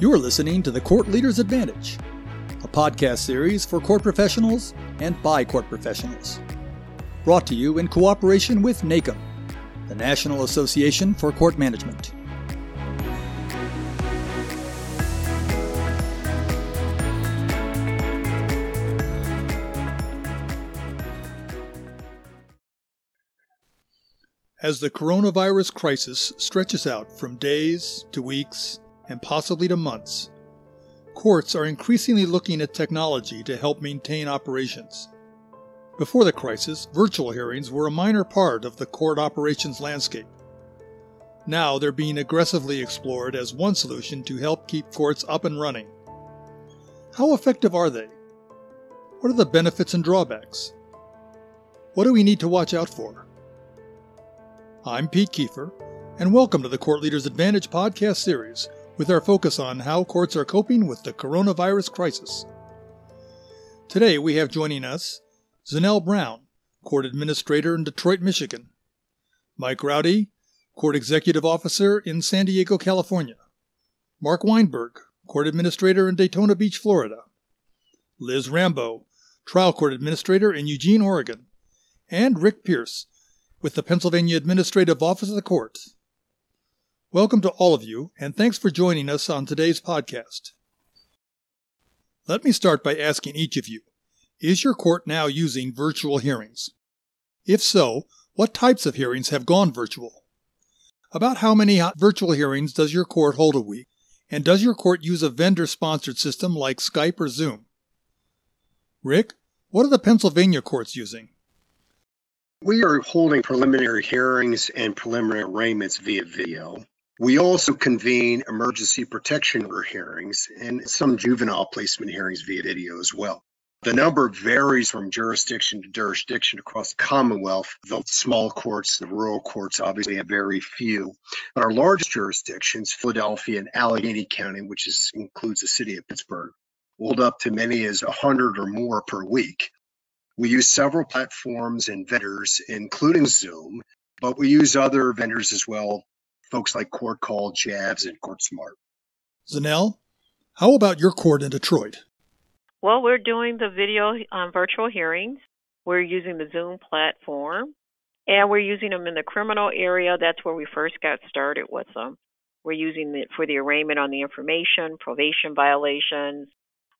You're listening to the Court Leader's Advantage, a podcast series for court professionals and by court professionals. Brought to you in cooperation with NACM, the National Association for Court Management. As the coronavirus crisis stretches out from days to weeks and possibly to months, courts are increasingly looking at technology to help maintain operations. Before the crisis, virtual hearings were a minor part of the court operations landscape. Now they're being aggressively explored as one solution to help keep courts up and running. How effective are they? What are the benefits and drawbacks? What do we need to watch out for? I'm Pete Kiefer, and welcome to the Court Leaders Advantage podcast series with our focus on how courts are coping with the coronavirus crisis. Today we have joining us Zenell Brown, Court Administrator in Detroit, Michigan, Mike Roddy, Court Executive Officer in San Diego, California, Mark Weinberg, Court Administrator in Daytona Beach, Florida, Liz Rambo, Trial Court Administrator in Eugene, Oregon, and Rick Pierce, with the Pennsylvania Administrative Office of the Court. Welcome to all of you, and thanks for joining us on today's podcast. Let me start by asking each of you Is your court now using virtual hearings? If so, what types of hearings have gone virtual? About how many virtual hearings does your court hold a week? And does your court use a vendor sponsored system like Skype or Zoom? Rick, what are the Pennsylvania courts using? We are holding preliminary hearings and preliminary arraignments via video. We also convene emergency protection order hearings and some juvenile placement hearings via video as well. The number varies from jurisdiction to jurisdiction across the Commonwealth. The small courts, the rural courts, obviously have very few. But our largest jurisdictions, Philadelphia and Allegheny County, which is, includes the city of Pittsburgh, hold up to many as 100 or more per week. We use several platforms and vendors, including Zoom, but we use other vendors as well folks like Court Call, Javs, and Court Smart. Zenell, how about your court in Detroit? Well, we're doing the video um, virtual hearings. We're using the Zoom platform, and we're using them in the criminal area. That's where we first got started with them. We're using it for the arraignment on the information, probation violations,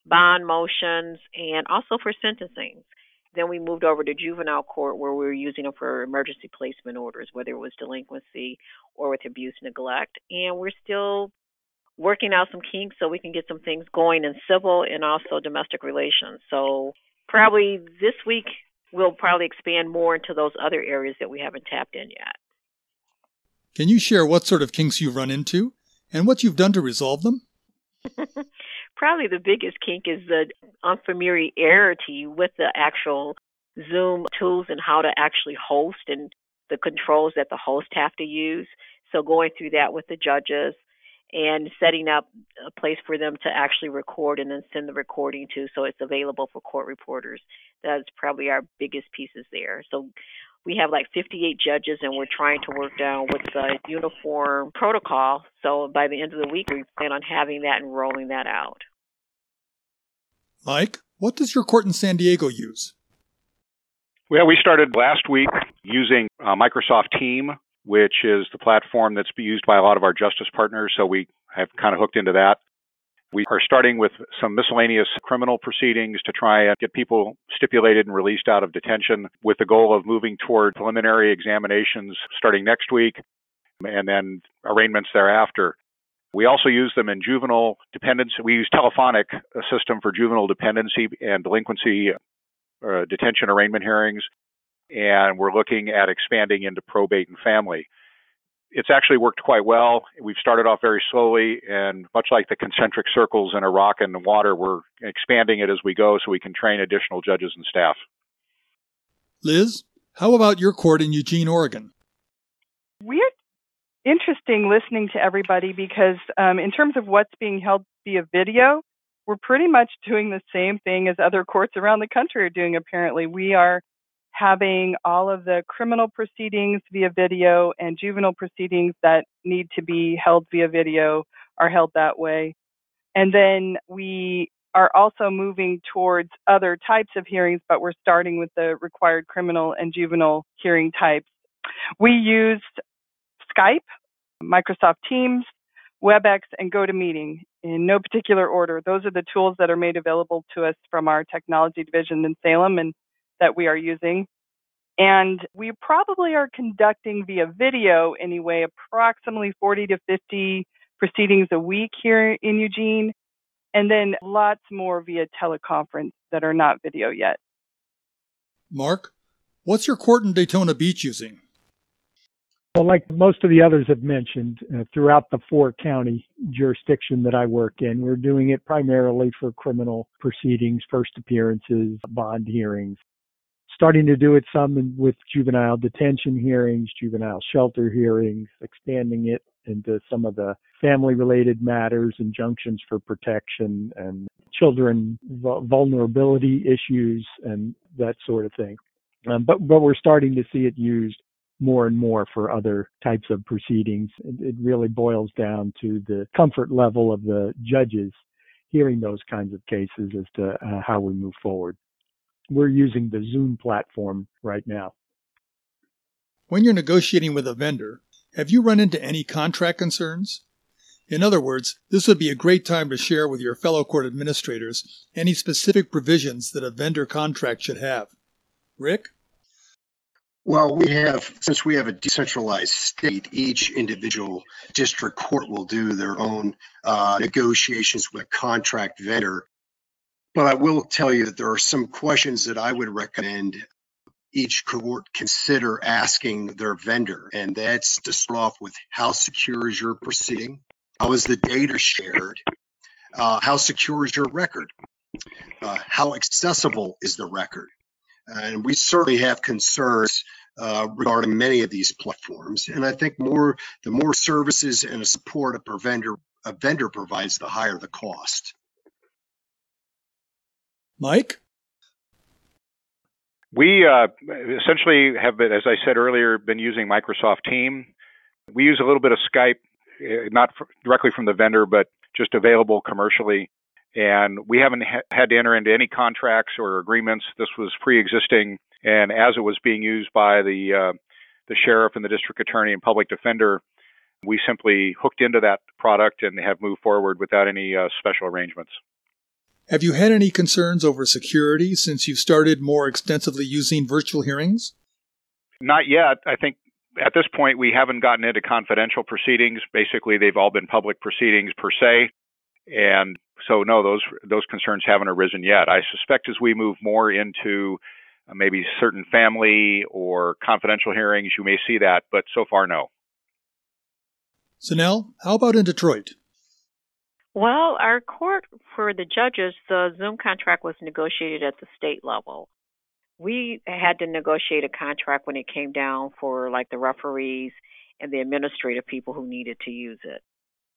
bond motions, and also for sentencing. Then we moved over to juvenile court where we were using them for emergency placement orders, whether it was delinquency or with abuse neglect. And we're still working out some kinks so we can get some things going in civil and also domestic relations. So probably this week we'll probably expand more into those other areas that we haven't tapped in yet. Can you share what sort of kinks you've run into and what you've done to resolve them? probably the biggest kink is the unfamiliarity with the actual Zoom tools and how to actually host and the controls that the host have to use. So going through that with the judges and setting up a place for them to actually record and then send the recording to so it's available for court reporters. That's probably our biggest pieces there. So we have like 58 judges and we're trying to work down what's the uniform protocol. So by the end of the week, we plan on having that and rolling that out. Mike, what does your court in San Diego use? Well, we started last week using uh, Microsoft Team, which is the platform that's used by a lot of our justice partners. So we have kind of hooked into that. We are starting with some miscellaneous criminal proceedings to try and get people stipulated and released out of detention with the goal of moving toward preliminary examinations starting next week and then arraignments thereafter. We also use them in juvenile dependency. We use telephonic system for juvenile dependency and delinquency uh, detention arraignment hearings, and we're looking at expanding into probate and family. It's actually worked quite well. We've started off very slowly, and much like the concentric circles in a rock and the water, we're expanding it as we go so we can train additional judges and staff. Liz, how about your court in Eugene, Oregon? We're interesting listening to everybody because, um, in terms of what's being held via video, we're pretty much doing the same thing as other courts around the country are doing, apparently. We are having all of the criminal proceedings via video and juvenile proceedings that need to be held via video are held that way. And then we are also moving towards other types of hearings, but we're starting with the required criminal and juvenile hearing types. We used Skype, Microsoft Teams, WebEx, and GoToMeeting in no particular order. Those are the tools that are made available to us from our technology division in Salem and that we are using. And we probably are conducting via video anyway, approximately 40 to 50 proceedings a week here in Eugene, and then lots more via teleconference that are not video yet. Mark, what's your court in Daytona Beach using? Well, like most of the others have mentioned, uh, throughout the four county jurisdiction that I work in, we're doing it primarily for criminal proceedings, first appearances, bond hearings. Starting to do it some with juvenile detention hearings, juvenile shelter hearings, expanding it into some of the family related matters, injunctions for protection, and children vulnerability issues, and that sort of thing. Um, but, but we're starting to see it used more and more for other types of proceedings. It, really boils down to the comfort level of the judges hearing those kinds of cases as to uh, how we move forward. We're using the Zoom platform right now. When you're negotiating with a vendor, have you run into any contract concerns? In other words, this would be a great time to share with your fellow court administrators any specific provisions that a vendor contract should have. Rick? Well, we have, since we have a decentralized state, each individual district court will do their own uh, negotiations with a contract vendor. But I will tell you that there are some questions that I would recommend each court consider asking their vendor. And that's to start off with how secure is your proceeding? How is the data shared? Uh, how secure is your record? Uh, how accessible is the record? And we certainly have concerns uh, regarding many of these platforms. And I think more the more services and support a vendor a vendor provides, the higher the cost. Mike? We uh, essentially have, been, as I said earlier, been using Microsoft Team. We use a little bit of Skype, eh, not directly from the vendor, but just available commercially. And we haven't ha- had to enter into any contracts or agreements. This was pre-existing, and as it was being used by the uh, the sheriff and the district attorney and public defender, we simply hooked into that product and have moved forward without any uh, special arrangements. Have you had any concerns over security since you've started more extensively using virtual hearings? Not yet. I think at this point we haven't gotten into confidential proceedings. Basically, they've all been public proceedings per se. And so, no, those those concerns haven't arisen yet. I suspect as we move more into Uh, maybe certain family or confidential hearings, you may see that, but so far, no. Zenell, how about in Detroit? Well, our court for the judges, the Zoom contract was negotiated at the state level. We had to negotiate a contract when it came down for like the referees and the administrative people who needed to use it.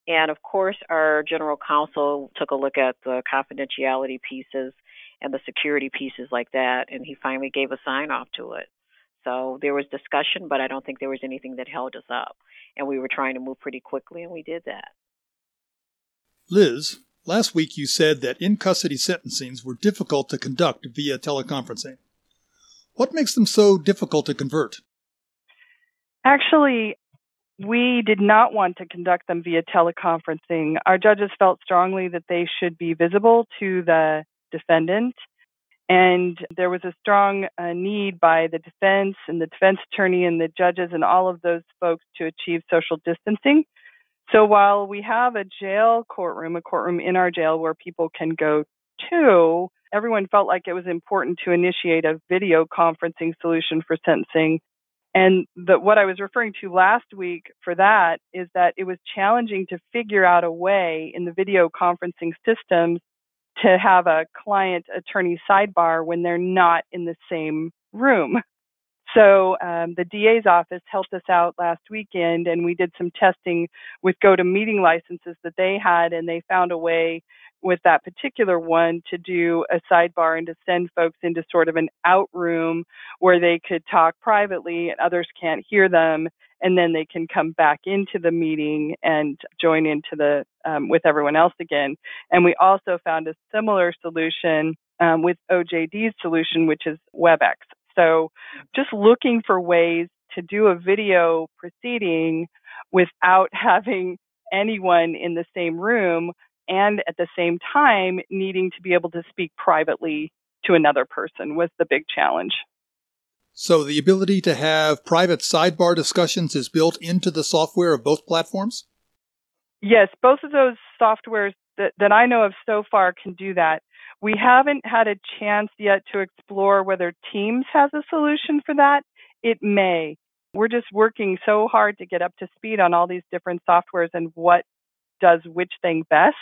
And of course, our general counsel took a look at the confidentiality pieces and the security pieces like that, and he finally gave a sign off to it. So there was discussion, but I don't think there was anything that held us up. And we were trying to move pretty quickly, and we did that. Liz, last week you said that in custody sentencings were difficult to conduct via teleconferencing. What makes them so difficult to convert? Actually, we did not want to conduct them via teleconferencing. Our judges felt strongly that they should be visible to the defendant. And there was a strong uh, need by the defense and the defense attorney and the judges and all of those folks to achieve social distancing. So while we have a jail courtroom, a courtroom in our jail where people can go to, everyone felt like it was important to initiate a video conferencing solution for sentencing and the, what I was referring to last week for that is that it was challenging to figure out a way in the video conferencing systems to have a client attorney sidebar when they're not in the same room. So um, the DA's office helped us out last weekend, and we did some testing with GoToMeeting licenses that they had, and they found a way with that particular one to do a sidebar and to send folks into sort of an out room where they could talk privately and others can't hear them and then they can come back into the meeting and join into the um, with everyone else again. And we also found a similar solution um, with OJD's solution, which is WebEx. So just looking for ways to do a video proceeding without having anyone in the same room and at the same time needing to be able to speak privately to another person was the big challenge. So the ability to have private sidebar discussions is built into the software of both platforms? Yes, both of those softwares that, that I know of so far can do that. We haven't had a chance yet to explore whether Teams has a solution for that. It may. We're just working so hard to get up to speed on all these different softwares and what does which thing best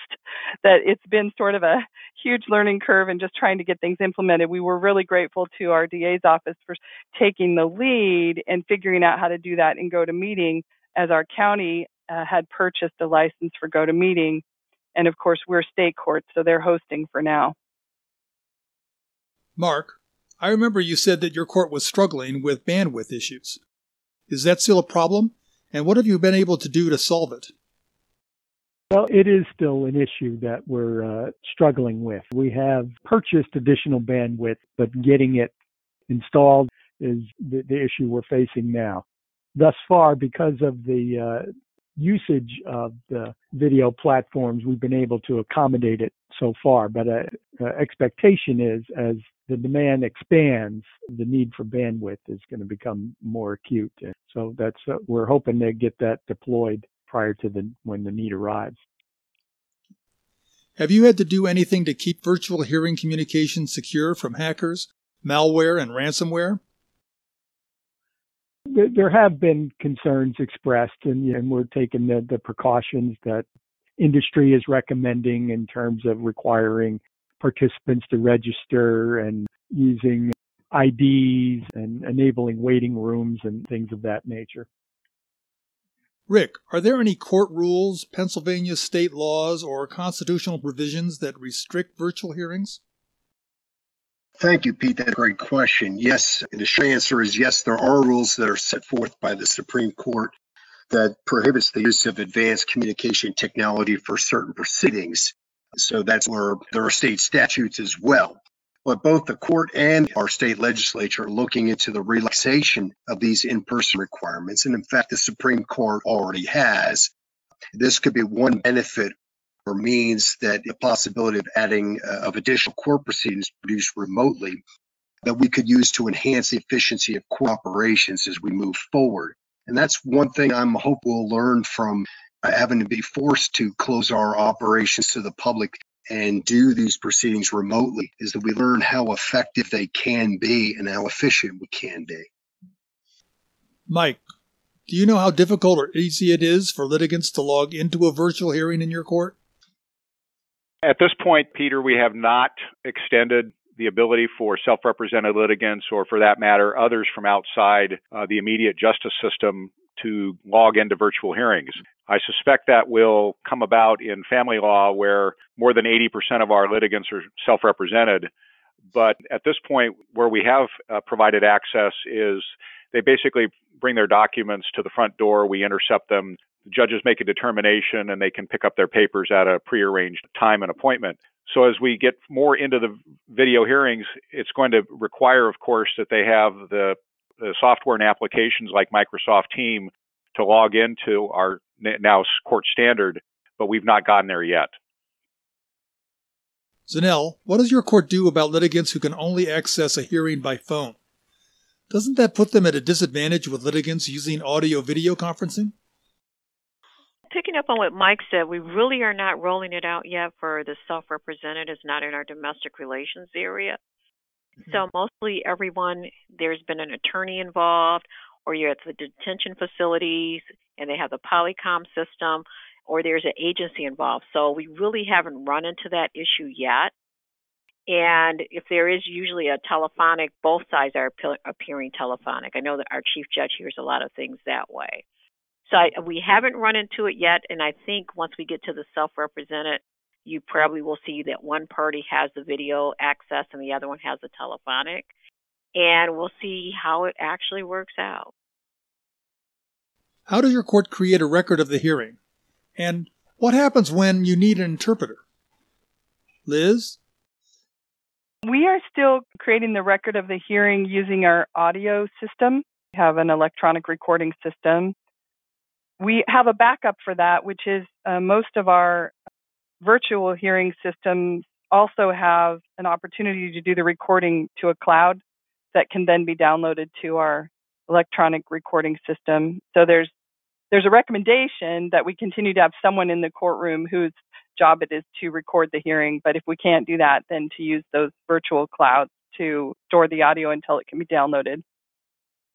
that it's been sort of a huge learning curve and just trying to get things implemented. We were really grateful to our DA's office for taking the lead and figuring out how to do that and GoToMeeting as our county uh, had purchased a license for GoToMeeting. And of course, we're state court, so they're hosting for now. Mark, I remember you said that your court was struggling with bandwidth issues. Is that still a problem? And what have you been able to do to solve it? Well, it is still an issue that we're uh, struggling with. We have purchased additional bandwidth, but getting it installed is the, the issue we're facing now. Thus far, because of the uh, usage of the video platforms, we've been able to accommodate it so far. But uh, uh, expectation is as the demand expands, the need for bandwidth is going to become more acute. And So that's uh, we're hoping to get that deployed prior to the when the need arrives. Have you had to do anything to keep virtual hearing communication secure from hackers, malware, and ransomware? there have been concerns expressed, and, and we're taking the, the precautions that industry is recommending in terms of requiring participants to register and using IDs and enabling waiting rooms and things of that nature. Rick, are there any court rules, Pennsylvania state laws, or constitutional provisions that restrict virtual hearings? Thank you, Pete. That's a great question. Yes, the short answer is yes, there are rules that are set forth by the Supreme Court that prohibits the use of advanced communication technology for certain proceedings. So that's where there are state statutes as well. But both the court and our state legislature are looking into the relaxation of these in person requirements. And in fact, the Supreme Court already has. This could be one benefit or means that the possibility of adding uh, of additional court proceedings produced remotely that we could use to enhance the efficiency of court operations as we move forward. And that's one thing I'm hope we'll learn from uh, having to be forced to close our operations to the public and do these proceedings remotely is that we learn how effective they can be and how efficient we can be. Mike, do you know how difficult or easy it is for litigants to log into a virtual hearing in your court? At this point, Peter, we have not extended the ability for self represented litigants, or for that matter, others from outside uh, the immediate justice system, to log into virtual hearings. I suspect that will come about in family law, where more than 80% of our litigants are self represented. But at this point, where we have uh, provided access, is they basically bring their documents to the front door. We intercept them the judges make a determination and they can pick up their papers at a prearranged time and appointment. So as we get more into the video hearings, it's going to require, of course, that they have the, the software and applications like Microsoft Team to log into our now court standard, but we've not gotten there yet. Zenell, what does your court do about litigants who can only access a hearing by phone? Doesn't that put them at a disadvantage with litigants using audio video conferencing? picking up on what Mike said, we really are not rolling it out yet for the self representatives, not in our domestic relations area. Mm-hmm. So mostly everyone, there's been an attorney involved, or you're at the detention facilities and they have the Polycom system, or there's an agency involved. So we really haven't run into that issue yet. And if there is usually a telephonic, both sides are appearing telephonic. I know that our chief judge hears a lot of things that way. So I, we haven't run into it yet, and I think once we get to the self-represented, you probably will see that one party has the video access and the other one has the telephonic, and we'll see how it actually works out. How does your court create a record of the hearing? And what happens when you need an interpreter? Liz? We are still creating the record of the hearing using our audio system. We have an electronic recording system. We have a backup for that, which is uh, most of our virtual hearing systems also have an opportunity to do the recording to a cloud that can then be downloaded to our electronic recording system. So there's there's a recommendation that we continue to have someone in the courtroom whose job it is to record the hearing, but if we can't do that, then to use those virtual clouds to store the audio until it can be downloaded.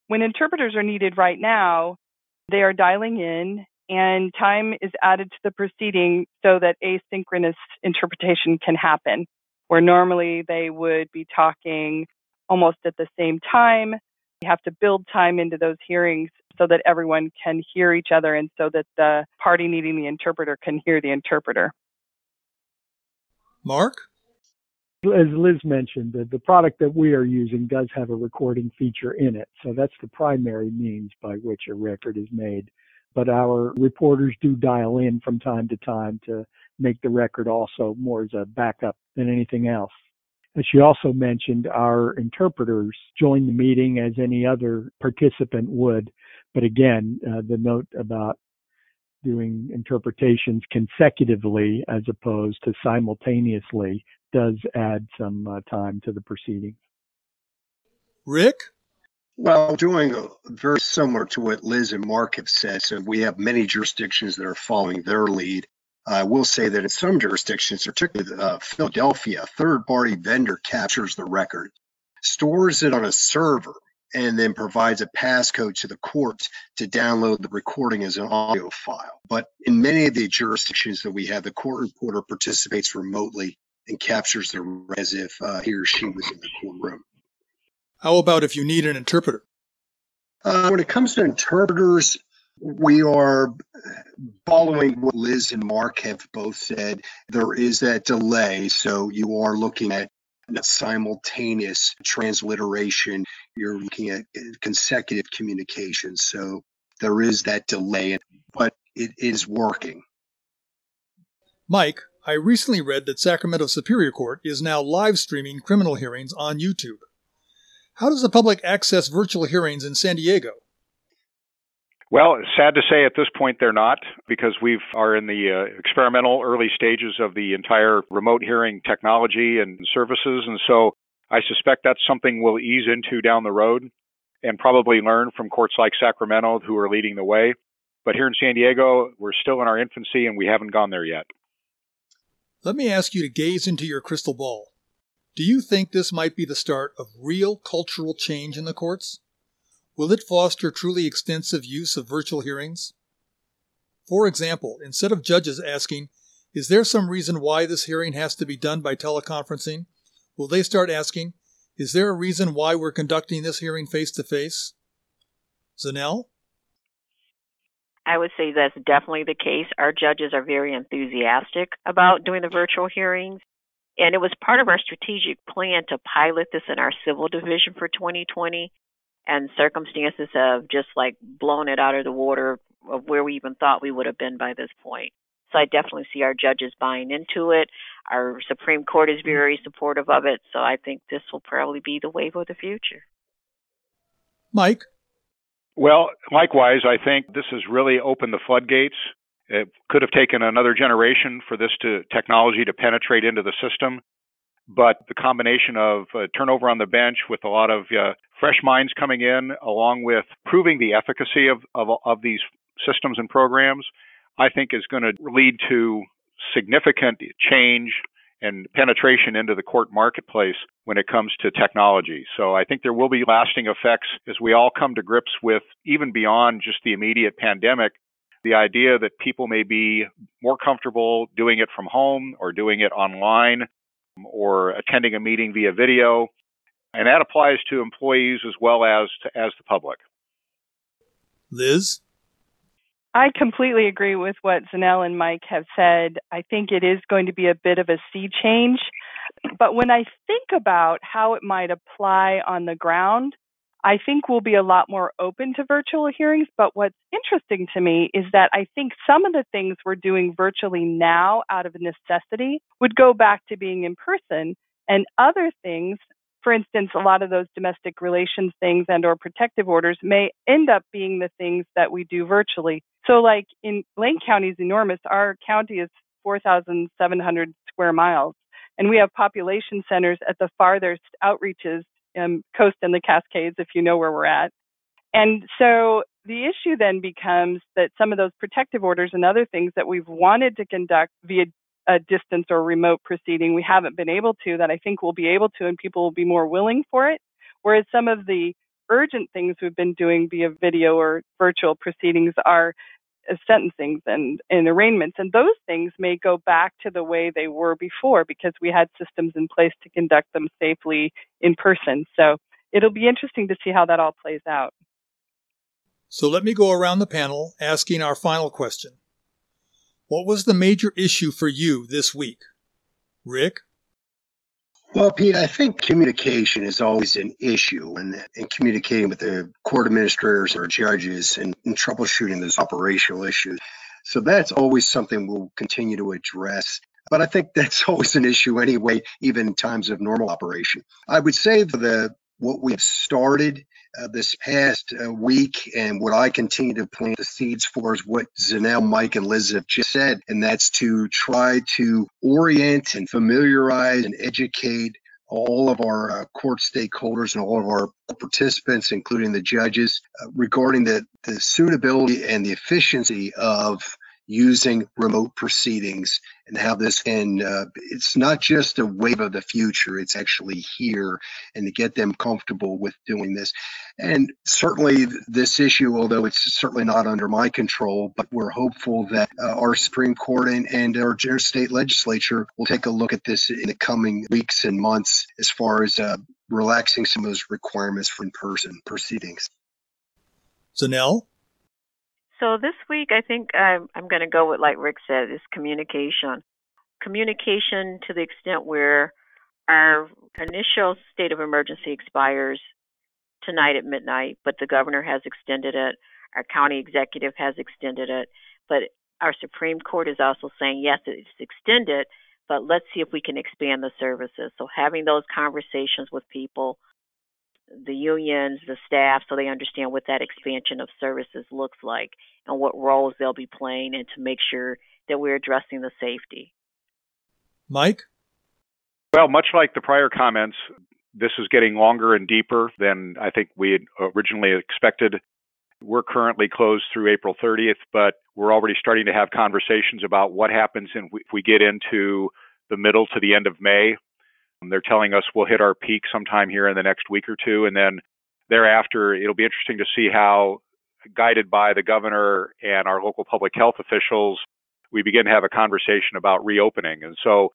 When interpreters are needed right now, they are dialing in and time is added to the proceeding so that asynchronous interpretation can happen, where normally they would be talking almost at the same time. We have to build time into those hearings so that everyone can hear each other and so that the party needing the interpreter can hear the interpreter. Mark? As Liz mentioned, the, the product that we are using does have a recording feature in it. So that's the primary means by which a record is made but our reporters do dial in from time to time to make the record also more as a backup than anything else. As she also mentioned, our interpreters join the meeting as any other participant would. But again, uh, the note about doing interpretations consecutively as opposed to simultaneously does add some uh, time to the proceeding. Rick? Well, doing very similar to what Liz and Mark have said. So we have many jurisdictions that are following their lead. I will say that in some jurisdictions, particularly uh, Philadelphia, a third party vendor captures the record, stores it on a server, and then provides a passcode to the court to download the recording as an audio file. But in many of the jurisdictions that we have, the court reporter participates remotely and captures the as if uh, he or she was in the courtroom. How about if you need an interpreter? Uh, when it comes to interpreters, we are following what Liz and Mark have both said. There is that delay, so you are looking at simultaneous transliteration. You're looking at consecutive communication. So there is that delay, but it is working. Mike, I recently read that Sacramento Superior Court is now live streaming criminal hearings on YouTube. How does the public access virtual hearings in San Diego? Well, sad to say at this point they're not because we are in the uh, experimental early stages of the entire remote hearing technology and services. And so I suspect that's something we'll ease into down the road and probably learn from courts like Sacramento who are leading the way. But here in San Diego, we're still in our infancy and we haven't gone there yet. Let me ask you to gaze into your crystal ball. Do you think this might be the start of real cultural change in the courts? Will it foster truly extensive use of virtual hearings? For example, instead of judges asking, Is there some reason why this hearing has to be done by teleconferencing? Will they start asking, Is there a reason why we're conducting this hearing face to face? Zenell? I would say that's definitely the case. Our judges are very enthusiastic about doing the virtual hearings. And it was part of our strategic plan to pilot this in our civil division for 2020. And circumstances have just like blown it out of the water of where we even thought we would have been by this point. So I definitely see our judges buying into it. Our Supreme Court is very supportive of it. So I think this will probably be the wave of the future. Mike? Well, likewise, I think this has really opened the floodgates it could have taken another generation for this to technology to penetrate into the system, but the combination of uh, turnover on the bench with a lot of uh, fresh minds coming in, along with proving the efficacy of, of, of these systems and programs, I think is going to lead to significant change and penetration into the court marketplace when it comes to technology. So I think there will be lasting effects as we all come to grips with even beyond just the immediate pandemic, the idea that people may be more comfortable doing it from home or doing it online or attending a meeting via video. And that applies to employees as well as to, as the public. Liz? I completely agree with what Zenell and Mike have said. I think it is going to be a bit of a sea change. But when I think about how it might apply on the ground, I think we'll be a lot more open to virtual hearings. But what's interesting to me is that I think some of the things we're doing virtually now out of necessity would go back to being in person, and other things for instance, a lot of those domestic relations things and or protective orders may end up being the things that we do virtually. So like in Lane County is enormous. Our county is 4,700 square miles and we have population centers at the farthest outreaches, um, coast and the Cascades, if you know where we're at. And so the issue then becomes that some of those protective orders and other things that we've wanted to conduct via a distance or remote proceeding, we haven't been able to, that I think we'll be able to, and people will be more willing for it. Whereas some of the urgent things we've been doing via video or virtual proceedings are Uh, sentencings and, and arraignments. And those things may go back to the way they were before because we had systems in place to conduct them safely in person. So it'll be interesting to see how that all plays out. So let me go around the panel asking our final question. What was the major issue for you this week? Rick? Well, Pete, I think communication is always an issue, and, communicating with the court administrators or judges and, and troubleshooting those operational issues. So that's always something we'll continue to address. But I think that's always an issue anyway, even in times of normal operation. I would say the what we've started uh, this past uh, week and what I continue to plant the seeds for is what Zenell, Mike, and Liz have just said, and that's to try to orient and familiarize and educate all of our uh, court stakeholders and all of our participants, including the judges, uh, regarding the, the suitability and the efficiency of using remote proceedings and how this can uh, it's not just a wave of the future it's actually here and to get them comfortable with doing this and certainly this issue although it's certainly not under my control but we're hopeful that uh, our supreme court and, and our state legislature will take a look at this in the coming weeks and months as far as uh, relaxing some of those requirements for in-person proceedings Zenell? So this week, I think I'm, I'm going to go with, like Rick said, is communication. Communication to the extent where our initial state of emergency expires tonight at midnight, but the governor has extended it. Our county executive has extended it, but our Supreme Court is also saying yes, it's extended, but let's see if we can expand the services. So having those conversations with people the unions, the staff, so they understand what that expansion of services looks like and what roles they'll be playing, and to make sure that we're addressing the safety. Mike? Well, much like the prior comments, this is getting longer and deeper than I think we had originally expected. We're currently closed through April 30th, but we're already starting to have conversations about what happens if we get into the middle to the end of May they're telling us we'll hit our peak sometime here in the next week or two, and then thereafter, it'll be interesting to see how, guided by the governor and our local public health officials, we begin to have a conversation about reopening. And so,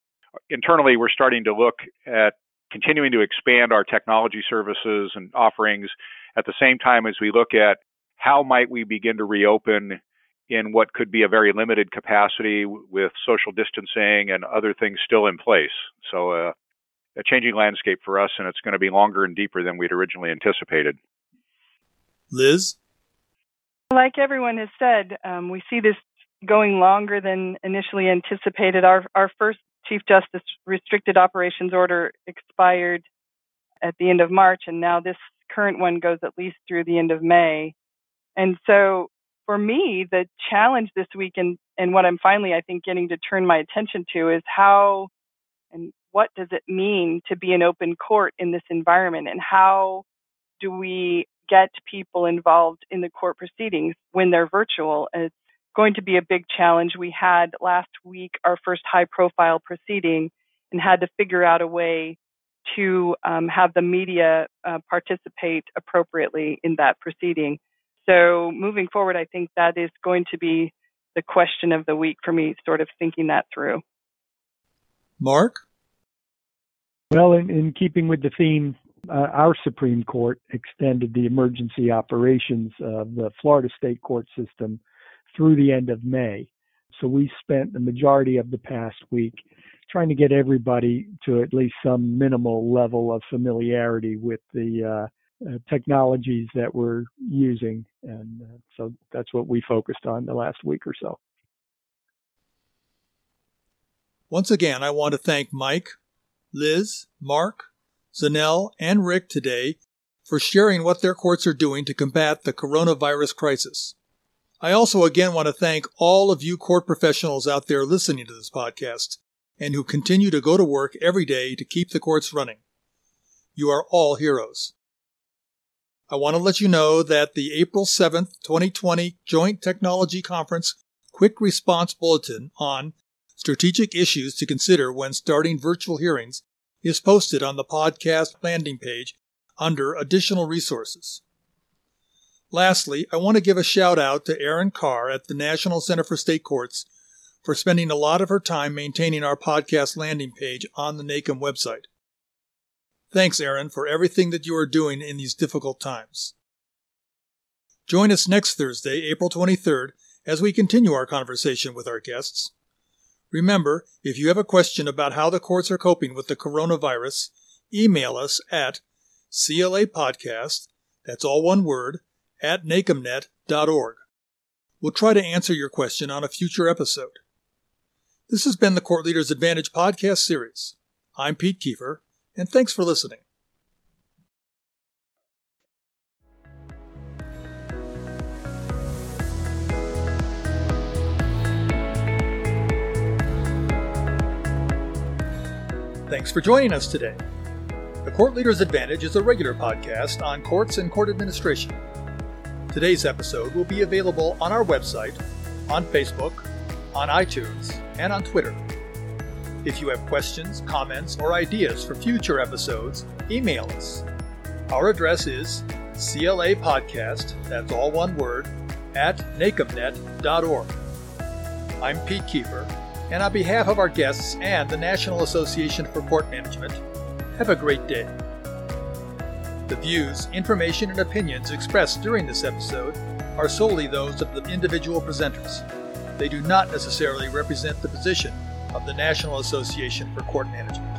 internally, we're starting to look at continuing to expand our technology services and offerings at the same time as we look at how might we begin to reopen in what could be a very limited capacity with social distancing and other things still in place. So uh, a changing landscape for us, and it's going to be longer and deeper than we'd originally anticipated. Liz? Like everyone has said, um, we see this going longer than initially anticipated. Our, our first Chief Justice restricted operations order expired at the end of March, and now this current one goes at least through the end of May. And so for me, the challenge this week and, and what I'm finally, I think, getting to turn my attention to is how and what does it mean to be an open court in this environment? And how do we get people involved in the court proceedings when they're virtual? It's going to be a big challenge. We had last week our first high profile proceeding and had to figure out a way to um, have the media uh, participate appropriately in that proceeding. So moving forward i think that is going to be the question of the week for me sort of thinking that through. Mark well, in, in keeping with the theme, uh, our Supreme Court extended the emergency operations of the Florida state court system through the end of May. So we spent the majority of the past week trying to get everybody to at least some minimal level of familiarity with the uh, uh, technologies that we're using. And uh, so that's what we focused on the last week or so. Once again, I want to thank Mike, Liz, Mark, Zenell, and Rick today for sharing what their courts are doing to combat the coronavirus crisis. I also again want to thank all of you court professionals out there listening to this podcast and who continue to go to work every day to keep the courts running. You are all heroes. I want to let you know that the April 7th, 2020 Joint Technology Conference Quick Response Bulletin on Strategic Issues to Consider When Starting Virtual Hearings is posted on the podcast landing page under Additional Resources. Lastly, I want to give a shout out to Erin Carr at the National Center for State Courts for spending a lot of her time maintaining our podcast landing page on the NACM website. Thanks, Erin, for everything that you are doing in these difficult times. Join us next Thursday, April 23rd, as we continue our conversation with our guests. Remember, if you have a question about how the courts are coping with the coronavirus, email us at CLApodcast, that's all one word, at nacmnet.org. We'll try to answer your question on a future episode. This has been the Court Leaders Advantage podcast series. I'm Pete Kiefer, and thanks for listening. Thanks for joining us today. The Court Leader's Advantage is a regular podcast on courts and court administration. Today's episode will be available on our website, on Facebook, on iTunes, and on Twitter. If you have questions, comments, or ideas for future episodes, email us. Our address is CLA Podcast, that's all one word, at nacmnet.org. I'm Pete Kiefer, and on behalf of our guests and the National Association for Court Management, have a great day. The views, information, and opinions expressed during this episode are solely those of the individual presenters. They do not necessarily represent the position of the National Association for Court Management.